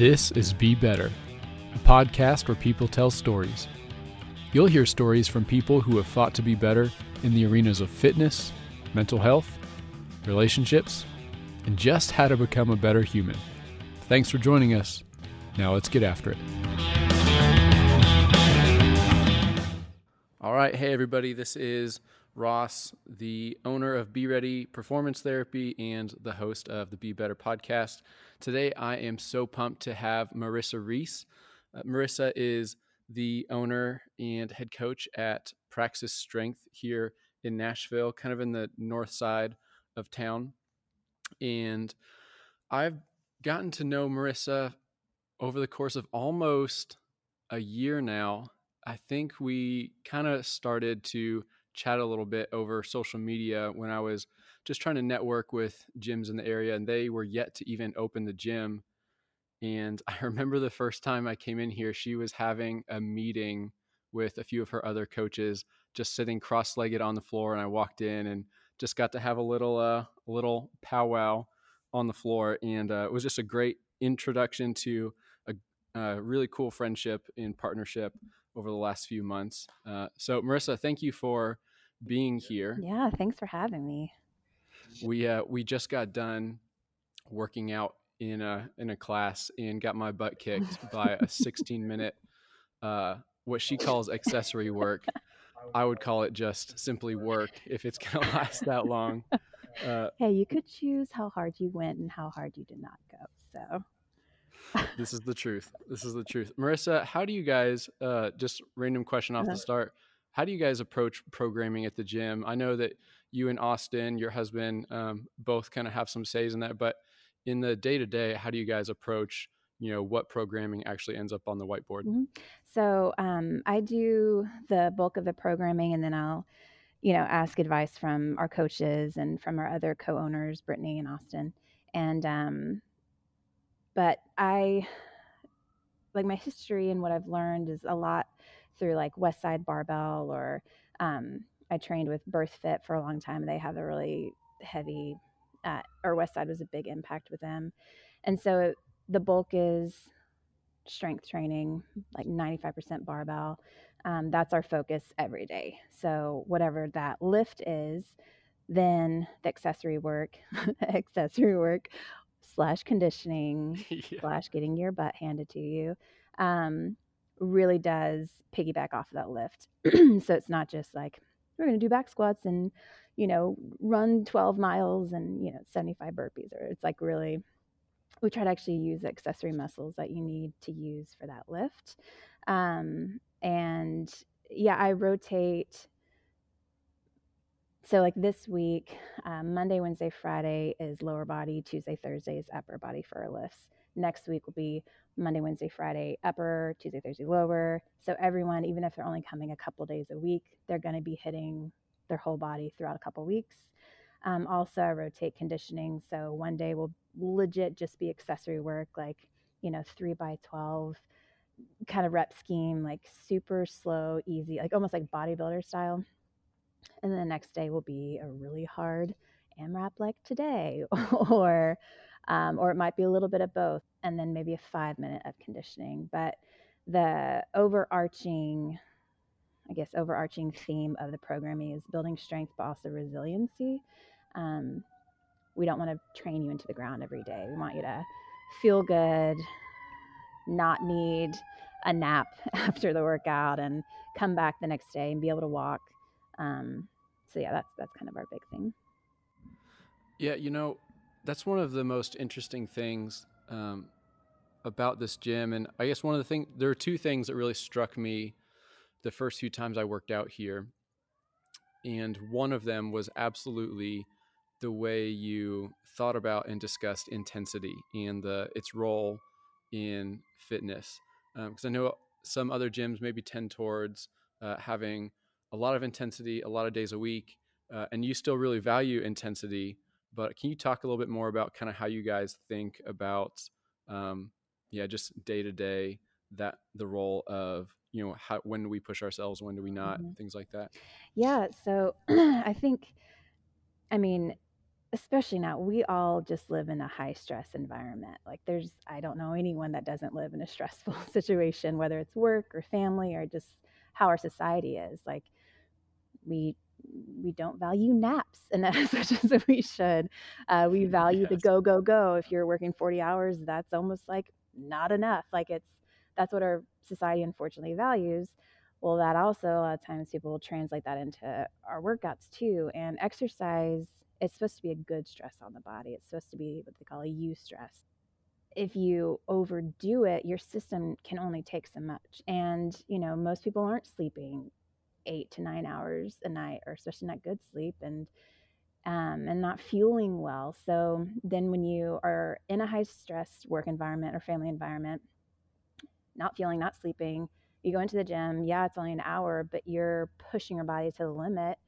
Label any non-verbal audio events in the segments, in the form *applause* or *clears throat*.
This is Be Better, a podcast where people tell stories. You'll hear stories from people who have fought to be better in the arenas of fitness, mental health, relationships, and just how to become a better human. Thanks for joining us. Now let's get after it. All right. Hey, everybody. This is Ross, the owner of Be Ready Performance Therapy and the host of the Be Better podcast. Today, I am so pumped to have Marissa Reese. Uh, Marissa is the owner and head coach at Praxis Strength here in Nashville, kind of in the north side of town. And I've gotten to know Marissa over the course of almost a year now. I think we kind of started to chat a little bit over social media when I was just trying to network with gyms in the area, and they were yet to even open the gym. And *laughs* I remember the first time I came in here, she was having a meeting with a few of her other coaches, just sitting cross-legged on the floor. And I walked in and just got to have a little, uh, little powwow on the floor, and uh, it was just a great introduction to a, a really cool friendship and partnership over the last few months. Uh, so, Marissa, thank you for being here. Yeah, thanks for having me. We uh, we just got done working out in a in a class and got my butt kicked by a 16 minute uh, what she calls accessory work. I would call it just simply work if it's going to last that long. Uh, *laughs* hey, you could choose how hard you went and how hard you did not go. So this is the truth. This is the truth. Marissa, how do you guys, uh, just random question off uh-huh. the start, how do you guys approach programming at the gym? I know that you and Austin, your husband, um, both kind of have some says in that, but in the day to day, how do you guys approach, you know, what programming actually ends up on the whiteboard? Mm-hmm. So um, I do the bulk of the programming and then I'll, you know, ask advice from our coaches and from our other co owners, Brittany and Austin. And, um, but I like my history and what I've learned is a lot through like West Side Barbell or um, I trained with Birth Fit for a long time. They have a really heavy, uh, or West Side was a big impact with them, and so the bulk is strength training, like 95% barbell. Um, that's our focus every day. So whatever that lift is, then the accessory work, *laughs* accessory work slash conditioning *laughs* yeah. slash getting your butt handed to you um, really does piggyback off of that lift. *clears throat* so it's not just like we're going to do back squats and you know run 12 miles and you know 75 burpees or it's like really we try to actually use accessory muscles that you need to use for that lift um, and yeah i rotate so like this week um, monday wednesday friday is lower body tuesday thursday is upper body for our lifts next week will be monday wednesday friday upper tuesday thursday lower. So everyone even if they're only coming a couple days a week they're going to be hitting their whole body throughout a couple weeks. Um, also i rotate conditioning so one day will legit just be accessory work like you know three by 12 kind of rep scheme like super slow easy like almost like bodybuilder style. And then the next day will be a really hard AMRAP like today, *laughs* or um, or it might be a little bit of both, and then maybe a five minute of conditioning. But the overarching, I guess, overarching theme of the programming is building strength, but also resiliency. Um, we don't want to train you into the ground every day. We want you to feel good, not need a nap *laughs* after the workout, and come back the next day and be able to walk um, so yeah, that's that's kind of our big thing. Yeah, you know, that's one of the most interesting things um, about this gym, and I guess one of the things there are two things that really struck me the first few times I worked out here, and one of them was absolutely the way you thought about and discussed intensity and the its role in fitness. Because um, I know some other gyms maybe tend towards uh, having a lot of intensity, a lot of days a week, uh, and you still really value intensity. But can you talk a little bit more about kind of how you guys think about, um, yeah, just day to day that the role of you know how when do we push ourselves, when do we not, mm-hmm. things like that. Yeah. So *clears throat* I think, I mean, especially now, we all just live in a high stress environment. Like, there's, I don't know anyone that doesn't live in a *laughs* stressful *laughs* situation, whether it's work or family or just how our society is. Like, we we don't value naps and *laughs* as much as we should. Uh, we *laughs* value yes. the go go go. If you're working 40 hours, that's almost like not enough. Like it's that's what our society unfortunately values. Well, that also a lot of times people will translate that into our workouts too. And exercise, it's supposed to be a good stress on the body. It's supposed to be what they call a eustress. If you overdo it, your system can only take so much. And, you know, most people aren't sleeping eight to nine hours a night, or especially not good sleep, and um, and not fueling well. So then, when you are in a high stress work environment or family environment, not feeling, not sleeping, you go into the gym. Yeah, it's only an hour, but you're pushing your body to the limit.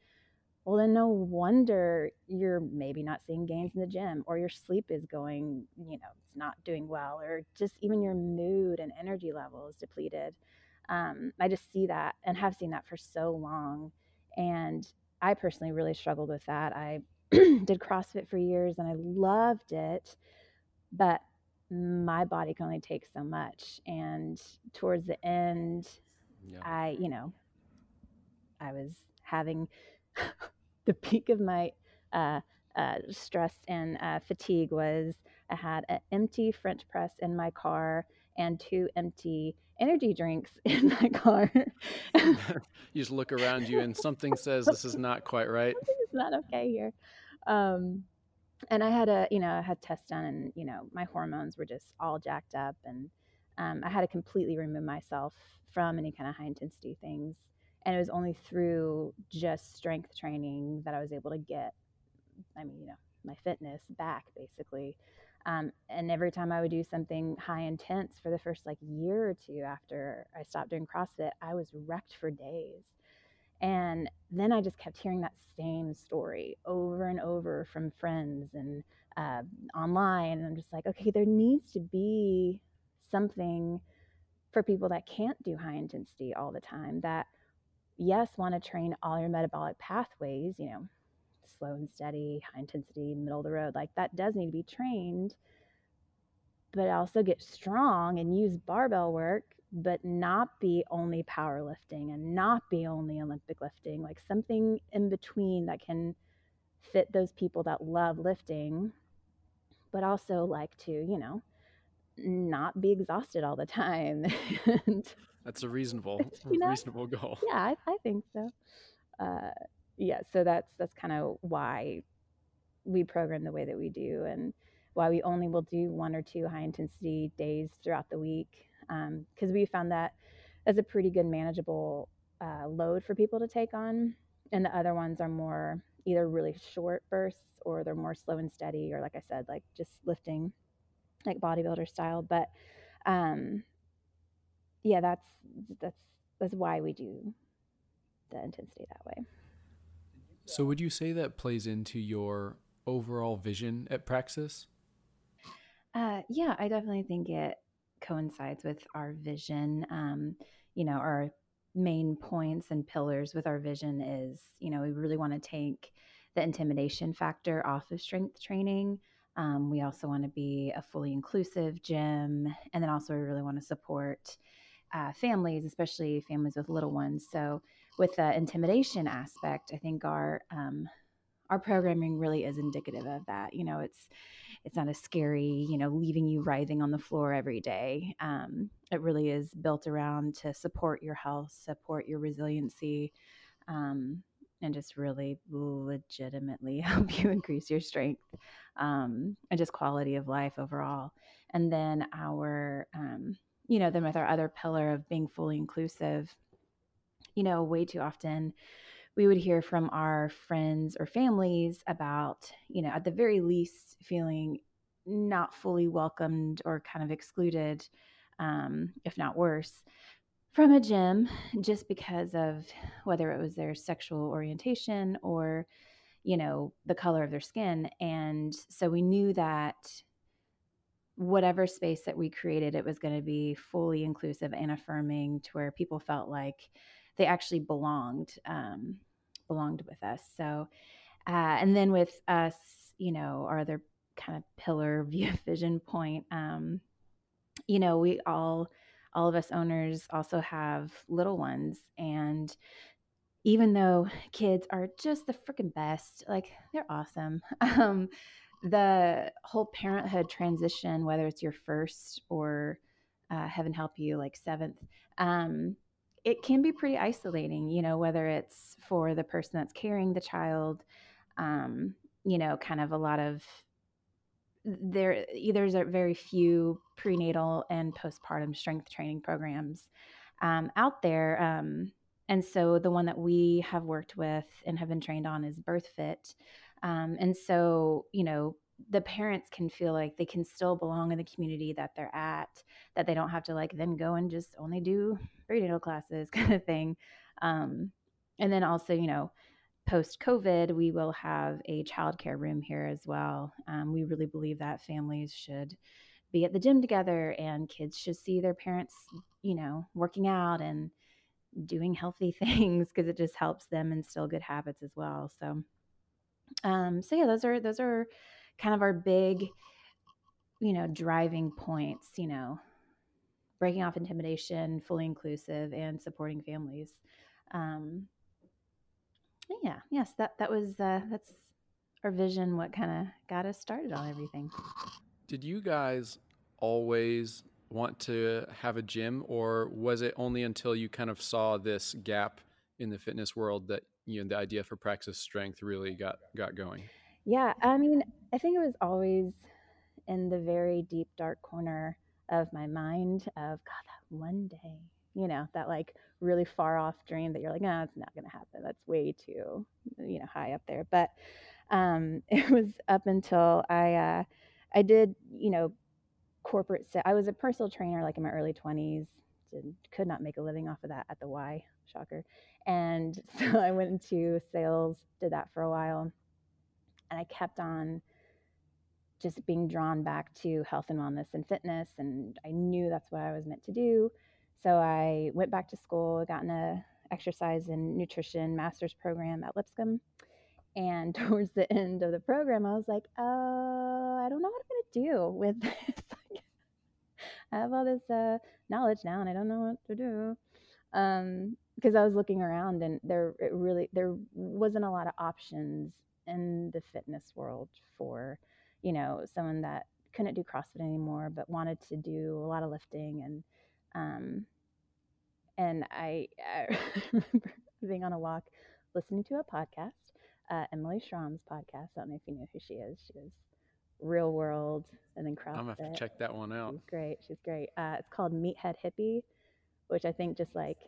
Well, then no wonder you're maybe not seeing gains in the gym, or your sleep is going, you know, it's not doing well, or just even your mood and energy level is depleted. Um, I just see that and have seen that for so long. And I personally really struggled with that. I *clears throat* did CrossFit for years and I loved it, but my body can only take so much. And towards the end, yeah. I, you know, I was having *laughs* the peak of my uh, uh, stress and uh, fatigue was I had an empty French press in my car and two empty energy drinks *laughs* in my car. *laughs* *laughs* you just look around you and something says this is not quite right. It's not okay here. Um, and I had a, you know, I had tests done and, you know, my hormones were just all jacked up and um, I had to completely remove myself from any kind of high intensity things. And it was only through just strength training that I was able to get, I mean, you know, my fitness back basically. Um, and every time I would do something high intense for the first like year or two after I stopped doing CrossFit, I was wrecked for days. And then I just kept hearing that same story over and over from friends and uh, online. And I'm just like, okay, there needs to be something for people that can't do high intensity all the time that, yes, want to train all your metabolic pathways, you know, slow and steady, high intensity, middle of the road. Like that does need to be trained, but also get strong and use barbell work, but not be only powerlifting and not be only Olympic lifting, like something in between that can fit those people that love lifting, but also like to, you know, not be exhausted all the time. *laughs* and That's a reasonable, *laughs* you know, reasonable goal. Yeah, I, I think so. Uh, yeah, so that's that's kind of why we program the way that we do, and why we only will do one or two high intensity days throughout the week, because um, we found that as a pretty good manageable uh, load for people to take on, and the other ones are more either really short bursts or they're more slow and steady, or like I said, like just lifting, like bodybuilder style. But um, yeah, that's that's that's why we do the intensity that way. So, would you say that plays into your overall vision at Praxis? Uh, yeah, I definitely think it coincides with our vision. Um, you know, our main points and pillars with our vision is, you know, we really want to take the intimidation factor off of strength training. Um, we also want to be a fully inclusive gym. And then also, we really want to support uh, families, especially families with little ones. So, with the intimidation aspect, I think our um, our programming really is indicative of that. You know, it's it's not a scary, you know, leaving you writhing on the floor every day. Um, it really is built around to support your health, support your resiliency, um, and just really legitimately *laughs* help you increase your strength um, and just quality of life overall. And then our, um, you know, then with our other pillar of being fully inclusive, you know, way too often we would hear from our friends or families about, you know, at the very least feeling not fully welcomed or kind of excluded, um, if not worse, from a gym just because of whether it was their sexual orientation or, you know, the color of their skin. And so we knew that whatever space that we created, it was going to be fully inclusive and affirming to where people felt like, they actually belonged um, belonged with us. So, uh, and then with us, you know, our other kind of pillar *laughs* view vision point, um, you know, we all, all of us owners also have little ones. And even though kids are just the freaking best, like they're awesome. *laughs* Um, the whole parenthood transition, whether it's your first or uh, heaven help you, like seventh, um, it can be pretty isolating, you know, whether it's for the person that's carrying the child, um, you know, kind of a lot of there there's a very few prenatal and postpartum strength training programs um, out there um, and so the one that we have worked with and have been trained on is BirthFit um, and so you know the parents can feel like they can still belong in the community that they're at that they don't have to like then go and just only do prenatal classes *laughs* kind of thing um, and then also you know post COVID, we will have a childcare room here as well. Um, we really believe that families should be at the gym together and kids should see their parents, you know, working out and doing healthy *laughs* things because it just helps them instill good habits as well. So, um, so yeah, those are those are kind of our big, you know, driving points. You know, breaking off intimidation, fully inclusive, and supporting families. Um, yeah, yes, that that was uh, that's our vision. What kind of got us started on everything? Did you guys always want to have a gym, or was it only until you kind of saw this gap in the fitness world that you know the idea for Praxis Strength really got got going? Yeah, I mean, I think it was always in the very deep dark corner of my mind of God, that one day you know, that like really far off dream that you're like, no, it's not going to happen. That's way too, you know, high up there. But um, *laughs* it was up until I, uh, I did, you know, corporate. I was a personal trainer like in my early 20s. Did, could not make a living off of that at the Y, shocker. And *laughs* so I went into sales, did that for a while, and I kept on just being drawn back to health and wellness and fitness. And I knew that's what I was meant to do. So I went back to school, got in a exercise and nutrition master's program at Lipscomb. And *laughs* towards the end of the program, I was like, oh, I don't know what I'm going to do with *laughs* this. I have all this uh, knowledge now and I don't know what to do. Um, because I was looking around and there really there wasn't a lot of options in the fitness world for, you know, someone that couldn't do CrossFit anymore but wanted to do a lot of lifting and um, and I, I *laughs* remember being on a walk listening to a podcast, uh, Emily Schromm's podcast. I don't know if you know who she is. She was Real World and then CrossFit. I'm gonna have to check that one out. She's great. She's great. Uh, it's called Meathead Hippie, which I think just like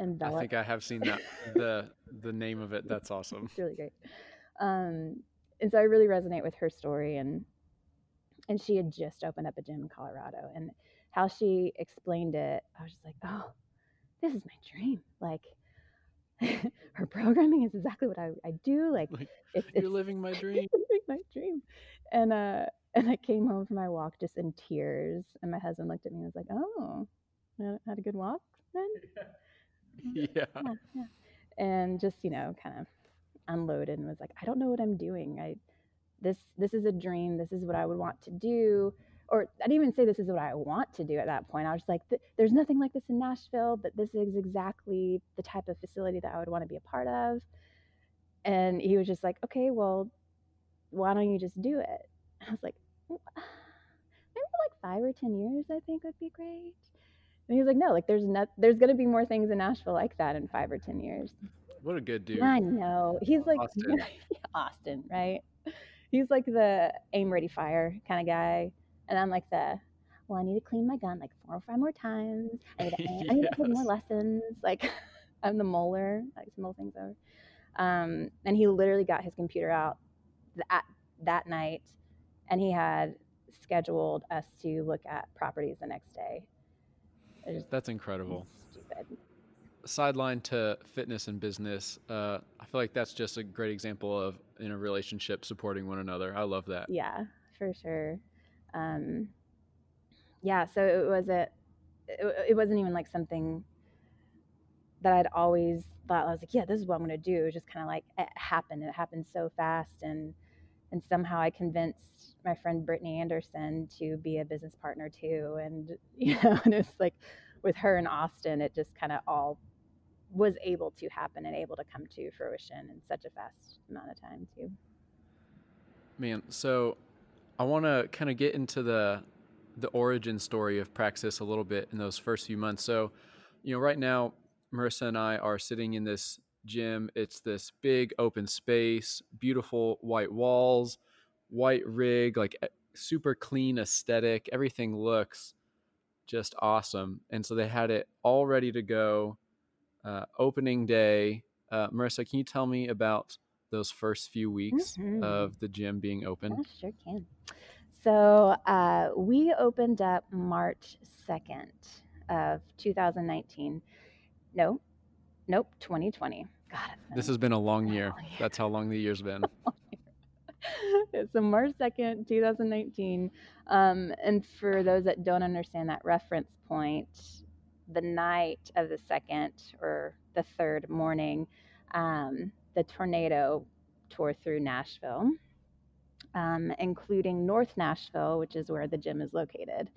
enveloped. I think I have seen that the the name of it. That's awesome. it's really great. Um, and so I really resonate with her story and and she had just opened up a gym in Colorado and how she explained it, I was just like, oh, this is my dream. Like *laughs* her programming is exactly what I, I do. Like, like it's, you're it's, living my *laughs* dream. living my dream. And uh and I came home from my walk just in tears. And my husband looked at me and was like, Oh, had a good walk then? *laughs* Yeah. yeah. yeah, yeah. And just, you know, kind of unloaded and was like, I don't know what I'm doing. I this this is a dream. This is what I would want to do or I didn't even say this is what I want to do at that point. I was like, there's nothing like this in Nashville, but this is exactly the type of facility that I would want to be a part of. And he was just like, okay, well, why don't you just do it? I was like, maybe like five or 10 years, I think would be great. And he was like, no, like there's not, there's going to be more things in Nashville like that in five or 10 years. What a good dude. I know. He's like *laughs* Austin, Austin right? He's like the aim ready fire kind of guy and I'm like the, well, I need to clean my gun like four or five more times. I need to, yes. *laughs* I need to take more lessons. Like *laughs* I'm the molar, like to mull things over. Um, and he literally got his computer out that that night, and he had scheduled us to look at properties the next day. That's incredible. Stupid. Sideline to fitness and business. Uh, I feel like that's just a great example of in a relationship supporting one another. I love that. Yeah, for sure um, yeah, so it wasn't it, it wasn't even like something that I'd always thought I was like, yeah, this is what I'm gonna do. It was just kind of like it happened. It happened so fast, and and somehow I convinced my friend Brittany Anderson to be a business partner too. And *laughs* you know, and it's like with her in Austin, it just kind of all was able to happen and able to come to fruition in such a fast amount of time too. Man, so I want to kind of get into the the origin story of Praxis a little bit in those first few months. So, you know, right now Marissa and I are sitting in this gym. It's this big open space, beautiful white walls, white rig, like super clean aesthetic. Everything looks just awesome. And so they had it all ready to go. Uh, opening day. Uh, Marissa, can you tell me about those first few weeks mm-hmm. of the gym being open? I sure can. So uh, we opened up March 2nd of 2019. No, nope, 2020. God, this has been a long year. long year. That's how long the year's been. *laughs* *laughs* so March 2nd, 2019. Um, and for those that don't understand that reference point, the night of the second or the third morning, um, the tornado tore through Nashville, um, including North Nashville, which is where the gym is located.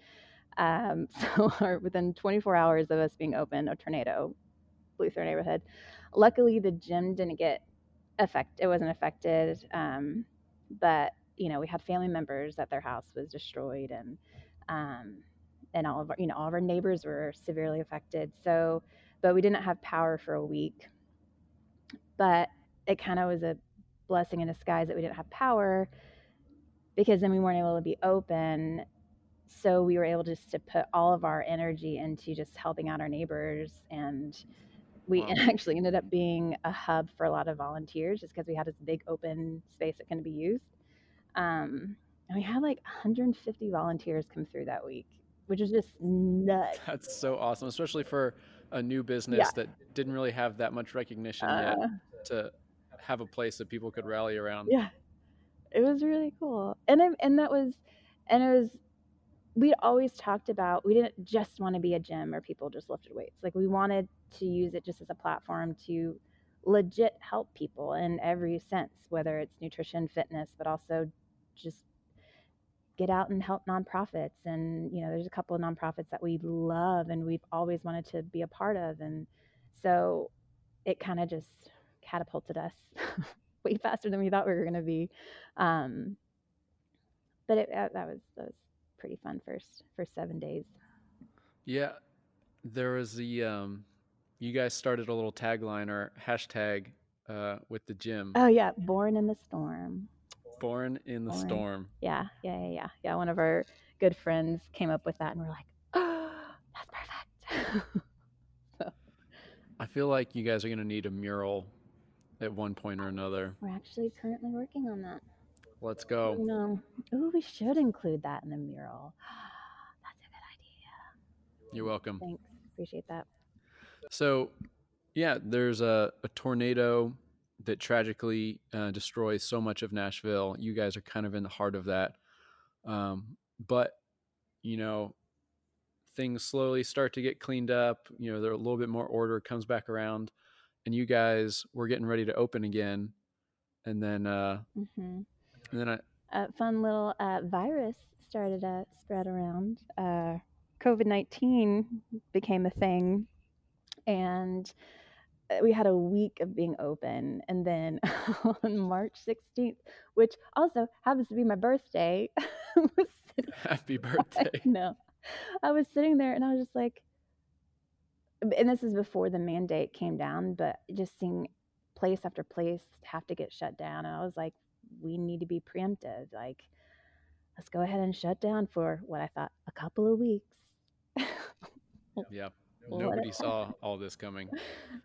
Um, *laughs* so, within 24 hours of us being open, a tornado blew through our neighborhood. Luckily, the gym didn't get affected; it wasn't affected. Um, but you know, we had family members that their house was destroyed, and um, and all of our, you know, all of our neighbors were severely affected. So, but we didn't have power for a week. But it kind of was a blessing in disguise that we didn't have power because then we weren't able to be open. So we were able just to put all of our energy into just helping out our neighbors and we *laughs* wow. actually ended up being a hub for a lot of volunteers just because we had this big open space that can be used. Um, and we had like 150 volunteers come through that week, which is just nuts. That's so awesome, especially for a new business yeah. that didn't really have that much recognition uh, yet to have a place that people could rally around. Yeah, it was really cool, and it, and that was, and it was. We always talked about we didn't just want to be a gym where people just lifted weights. Like we wanted to use it just as a platform to legit help people in every sense, whether it's nutrition, fitness, but also just get out and help nonprofits. And, you know, there's a couple of nonprofits that we love and we've always wanted to be a part of. And so it kind of just catapulted us *laughs* way faster than we thought we were going to be. Um, but it, that was, that was pretty fun first, for seven days. Yeah. There was the, um, you guys started a little tagline or hashtag uh, with the gym. Oh yeah, born in the storm. Born in the born. storm. Yeah, yeah, yeah, yeah. Yeah, one of our good friends came up with that, and we're like, oh, *gasps* that's perfect. *laughs* so. I feel like you guys are going to need a mural at one point or another. We're actually currently working on that. Let's go. No, oh, we should include that in the mural. *gasps* That's a good idea. You're welcome. Thanks. Appreciate that. So, yeah, there's a, a tornado that tragically uh, destroys so much of Nashville. You guys are kind of in the heart of that. Um, but, you know, things slowly start to get cleaned up. You know, there a little bit more order comes back around, and you guys were getting ready to open again. And then, uh, mm-hmm. and then I, a fun little uh, virus started to spread around. Uh, COVID 19 became a thing and Uh, we had a week of being open and then *laughs* on march 16th which also happens to be my birthday *laughs* *laughs* happy birthday. no i was sitting there and i was just like and this is before the mandate came down but just seeing place after place have to get shut down and i was like we need to be preemptive like let's go ahead and shut down for what i thought a couple of weeks. Yeah Nobody saw all this coming. *laughs*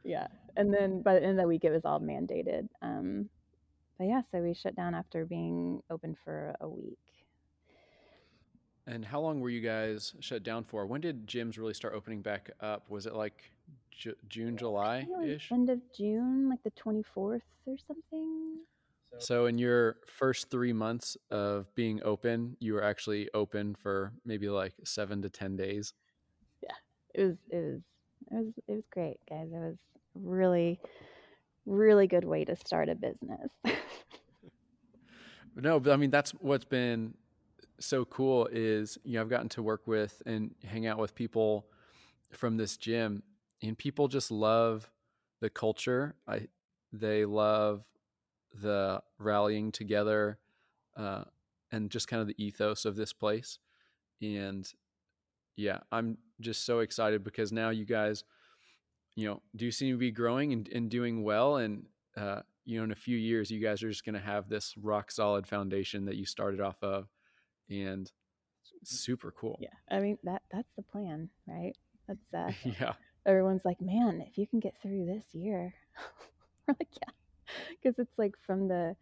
Yeah. And then by the end of the week, it was all mandated. Um, but yeah, so we shut down after being open for a week. And how long were you guys shut down for? When did gyms really start opening back up? Was it like J- June, July ish? End of June, like the 24th or something. So, in your first three months of being open, you were actually open for maybe like seven to 10 days it was it was it was it was great, guys. It was really really good way to start a business. *laughs* no, but I mean that's what's been so cool is you know I've gotten to work with and hang out with people from this gym, and people just love the culture. I they love the rallying together uh, and just kind of the ethos of this place. And yeah, I'm just so excited because now you guys, you know, do seem to be growing and, and doing well. And, uh, you know, in a few years, you guys are just going to have this rock solid foundation that you started off of. And super cool. Yeah. I mean, that that's the plan, right? That's, uh, *laughs* yeah. Everyone's like, man, if you can get through this year, *laughs* we're like, yeah, because it's like from the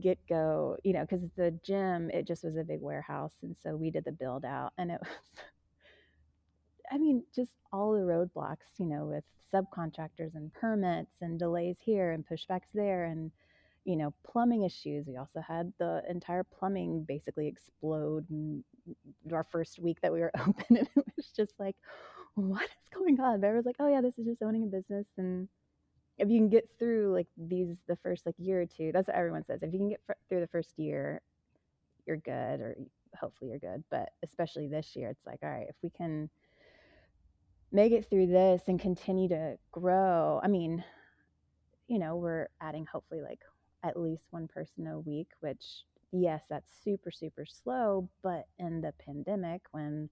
get go, you know, because the gym, it just was a big warehouse. And so we did the build out and it *laughs* was, I mean, just all the roadblocks, you know, with subcontractors and permits and delays here and pushbacks there and, you know, plumbing issues. We also had the entire plumbing basically explode our first week that we were *laughs* open. And it was just like, what is going on? But was like, oh yeah, this is just owning a business and if you can get through like these the first like year or two that's what everyone says if you can get fr- through the first year you're good or hopefully you're good but especially this year it's like all right if we can make it through this and continue to grow i mean you know we're adding hopefully like at least one person a week which yes that's super super slow but in the pandemic when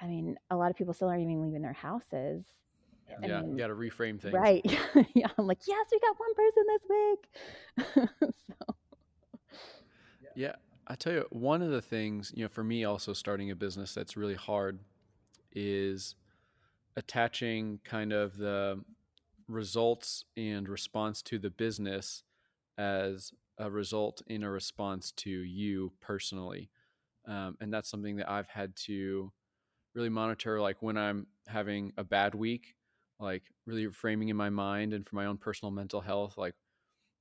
i mean a lot of people still aren't even leaving their houses yeah, you got to reframe things. Right. *laughs* yeah. I'm like, yes, we got one person this week. *laughs* so. Yeah. I tell you, one of the things, you know, for me also starting a business that's really hard is attaching kind of the results and response to the business as a result in a response to you personally. Um, and that's something that I've had to really monitor. Like when I'm having a bad week, like really framing in my mind and for my own personal mental health like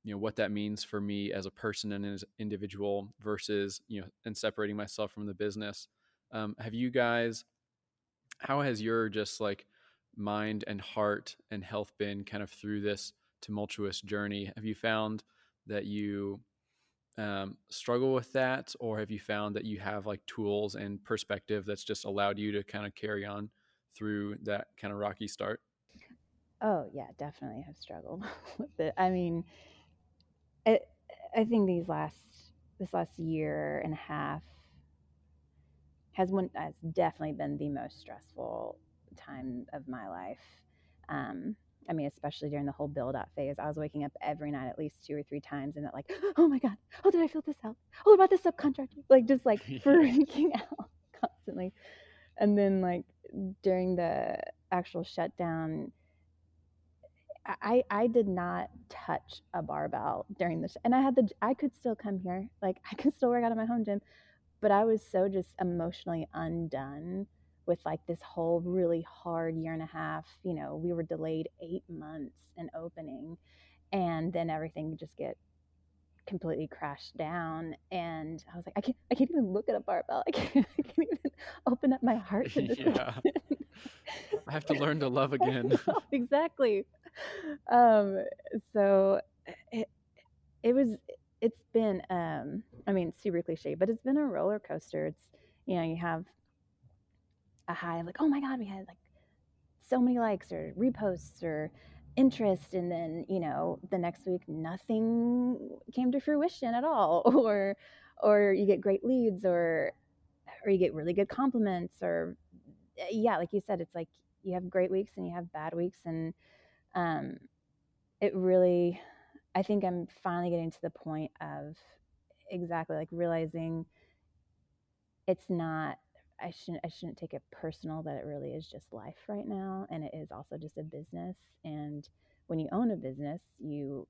you know what that means for me as a person and as individual versus you know and separating myself from the business um, have you guys how has your just like mind and heart and health been kind of through this tumultuous journey have you found that you um, struggle with that or have you found that you have like tools and perspective that's just allowed you to kind of carry on through that kind of rocky start Oh yeah, definitely have struggled *laughs* with it. I mean, it, I think these last this last year and a half has one has definitely been the most stressful time of my life. Um, I mean, especially during the whole build up phase, I was waking up every night at least two or three times, and that like, *gasps* oh my god, oh did I fill this out? Oh, about this subcontractor? Like just like *laughs* freaking out *laughs* constantly. And then like during the actual shutdown, I, I did not touch a barbell during this and I had the I could still come here like I could still work out of my home gym but I was so just emotionally undone with like this whole really hard year and a half you know we were delayed 8 months in opening and then everything just get completely crashed down and I was like I can't I can't even look at a barbell. *laughs* I can't, I can't even open up my *laughs* heart to this yeah. I have to *laughs* learn to love again. exactly. Um, so it, it was, it's been, um, I mean, super cliche, but it's been a roller coaster. It's, you know, you have a high, like, oh my God, we had like so many likes or reposts or interest. And then, you know, the next week, nothing came to fruition at all. *laughs* Or, or you get great leads or, or you get really good compliments or yeah, like you said, it's like you have great weeks and you have bad weeks and um, it really, I think I'm finally getting to the point of exactly like realizing it's not I shouldn't I shouldn't take it personal that it really is just life right now and it is also just a business and when you own a business you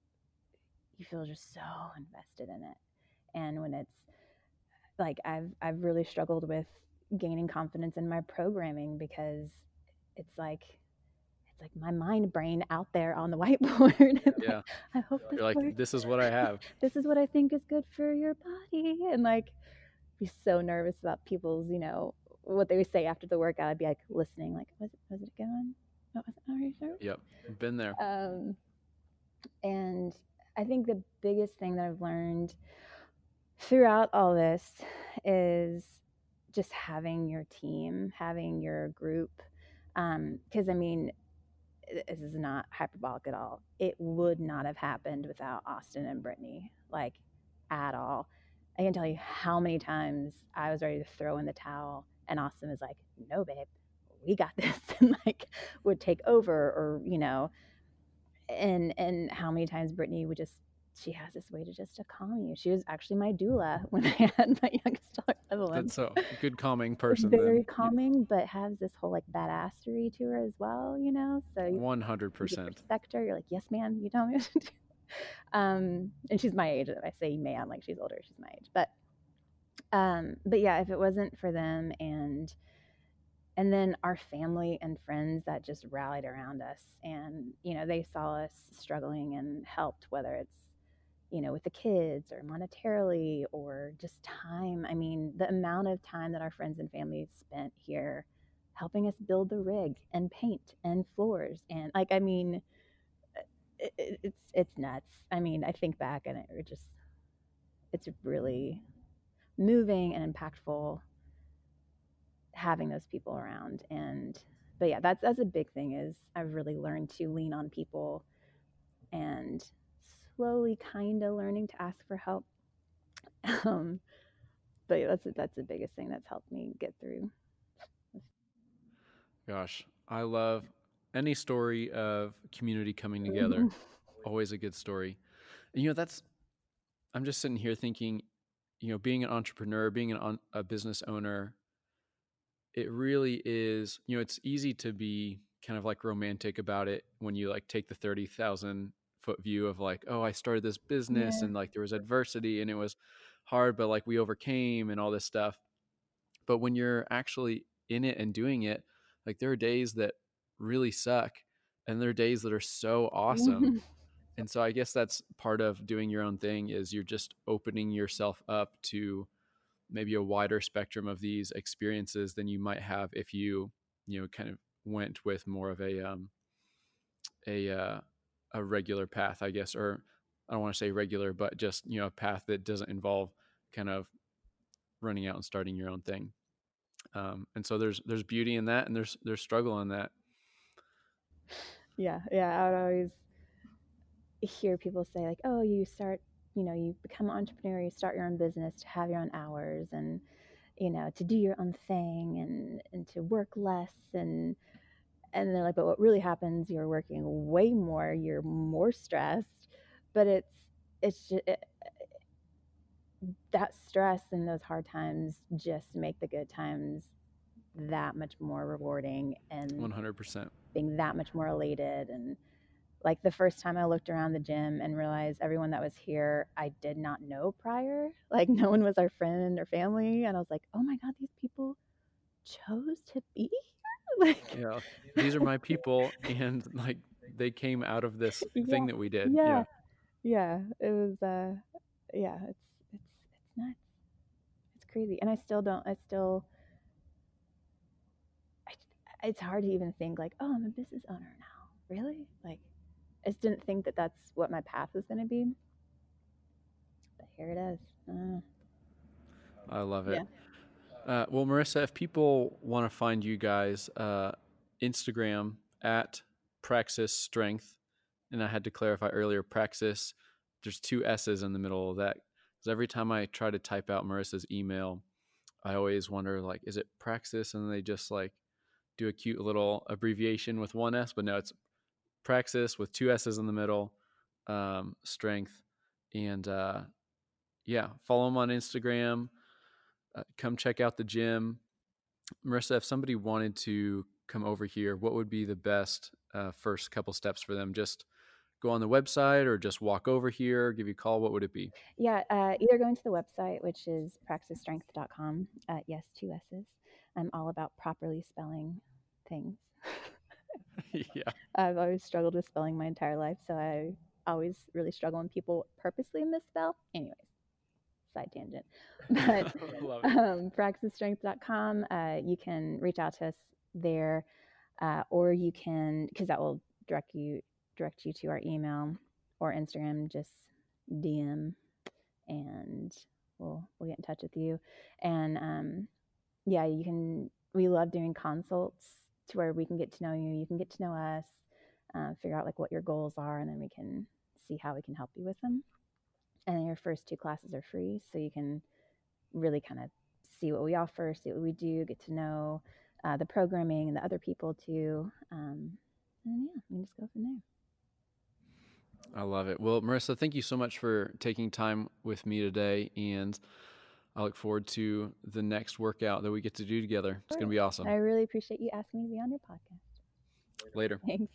you feel just so invested in it. And when it's like I've I've really struggled with gaining confidence in my programming because it's like it's like my mind brain out there on the whiteboard. *laughs* yeah. Like, I hope You're like, works. this is what I have. *laughs* this is what I think is good for your body. And like, be so nervous about people's, you know, what they would say after the workout. I'd be like listening, like, was it, was it a good one? Was it, are you sure? Yep. Been there. Um, and I think the biggest thing that I've learned throughout all this is just having your team, having your group. Because, um, I mean, this is not hyperbolic at all. It would not have happened without Austin and Brittany, like at all. I can tell you how many times I was ready to throw in the towel, and Austin was like, "No, babe, we got *laughs* this," and like would take over, or you know, and and how many times Brittany would just she has this way to just to calm you. She was actually my doula *laughs* when I had my youngest daughter, Evelyn. That's a good calming *laughs* person. Very then. calming, but has this whole like badassery to her as well, you know. So one hundred percent respect her. You're like, yes, ma'am. You tell me what to do. *laughs* Um, and she's my age. I say man, like she's older. She's my age, but um, but yeah, if it wasn't for them and and then our family and friends that just rallied around us and you know they saw us struggling and helped whether it's you know, with the kids or monetarily or just time. I mean, the amount of time that our friends and family spent here helping us build the rig and paint and floors and like I mean uh, it, it's it's nuts. I mean, I think back and it just it's really moving and impactful having those people around and but yeah, that's that's a big thing is I've really learned to lean on people and slowly kind of learning to ask for help. *laughs* Um, but that's that's the biggest thing that's helped me get through. Gosh, I love any story of community coming together. *laughs* Always a good story. And, you know, that's I'm just sitting here thinking, you know, being an entrepreneur, being an, a business owner, it really is. You know, it's easy to be kind of like romantic about it when you like take the thirty thousand foot view of like, oh, I started this business yeah. and like there was adversity and it was hard, but like we overcame and all this stuff. But when you're actually in it and doing it, like there are days that really suck and there are days that are so awesome. *laughs* and so I guess that's part of doing your own thing is you're just opening yourself up to maybe a wider spectrum of these experiences than you might have if you, you know, kind of went with more of a um a uh a regular path, I guess, or I don't want to say regular, but just you know a path that doesn't involve kind of running out and starting your own thing. Um, and so there's there's beauty in that, and there's there's struggle in that. Yeah, yeah. I would always hear people say like, "Oh, you start, you know, you become an entrepreneur, you start your own business to have your own hours and." you know to do your own thing and and to work less and and they're like but what really happens you're working way more you're more stressed. But it's it's just it, that stress and those hard times just make the good times that much more rewarding and 100% being that much more elated. And like the first time I looked around the gym and realized everyone that was here I did not know prior. *laughs* Like no one was our friend or family. And I was like oh my god these people chose to be *laughs* like yeah. These are *laughs* my people and like they came out of this yeah, thing that we did. Yeah. yeah. Yeah. It was uh yeah it's it's it's nuts. It's crazy and i still don't i still I, it's hard to even think like oh i'm a business owner now. Really? Like i just didn't think that that's what my path was going to be. But here it is. Uh, i love it. yeah. Uh, well, Marissa, if people want to find you guys, uh, Instagram at Praxis Strength, and I had to clarify earlier, Praxis. There's two S's in the middle of that because every time I try to type out Marissa's email, I always wonder like, is it Praxis? And they just like do a cute little abbreviation with one S, but no, it's Praxis with two S's in the middle, um, Strength, and uh, yeah, follow them on Instagram uh, come check out the gym. Marissa, if somebody wanted to come over here, what would be the best uh, first couple steps for them? Just go on the website or just walk over here, give you a call? What would it be? Yeah, uh, either going to the website, which is praxisstrength.com. Uh, yes, two S's. I'm all about properly spelling things. *laughs* yeah. *laughs* I've always struggled with spelling my entire life, so I always really struggle when people purposely misspell. Anyways, side tangent. *laughs* But *laughs* um, praxisstrength.com, uh, you can reach out to us there, uh, or you can, because that will direct you direct you to our email or Instagram. Just DM, and we'll we'll get in touch with you. And um, yeah, you can. We love doing consults to where we can get to know you. You can get to know us, uh, figure out like what your goals are, and then we can see how we can help you with them. And then your first two classes are free, so you can really kind of see what we offer, see what we do, get to know uh, the programming and the other people too. Um, and yeah, we just go from there. I love it. Well, Marissa, thank you so much for taking time with me today. And I look forward to the next workout that we get to do together. It's going to be awesome. I really appreciate you asking me to be on your podcast. Later. Thanks.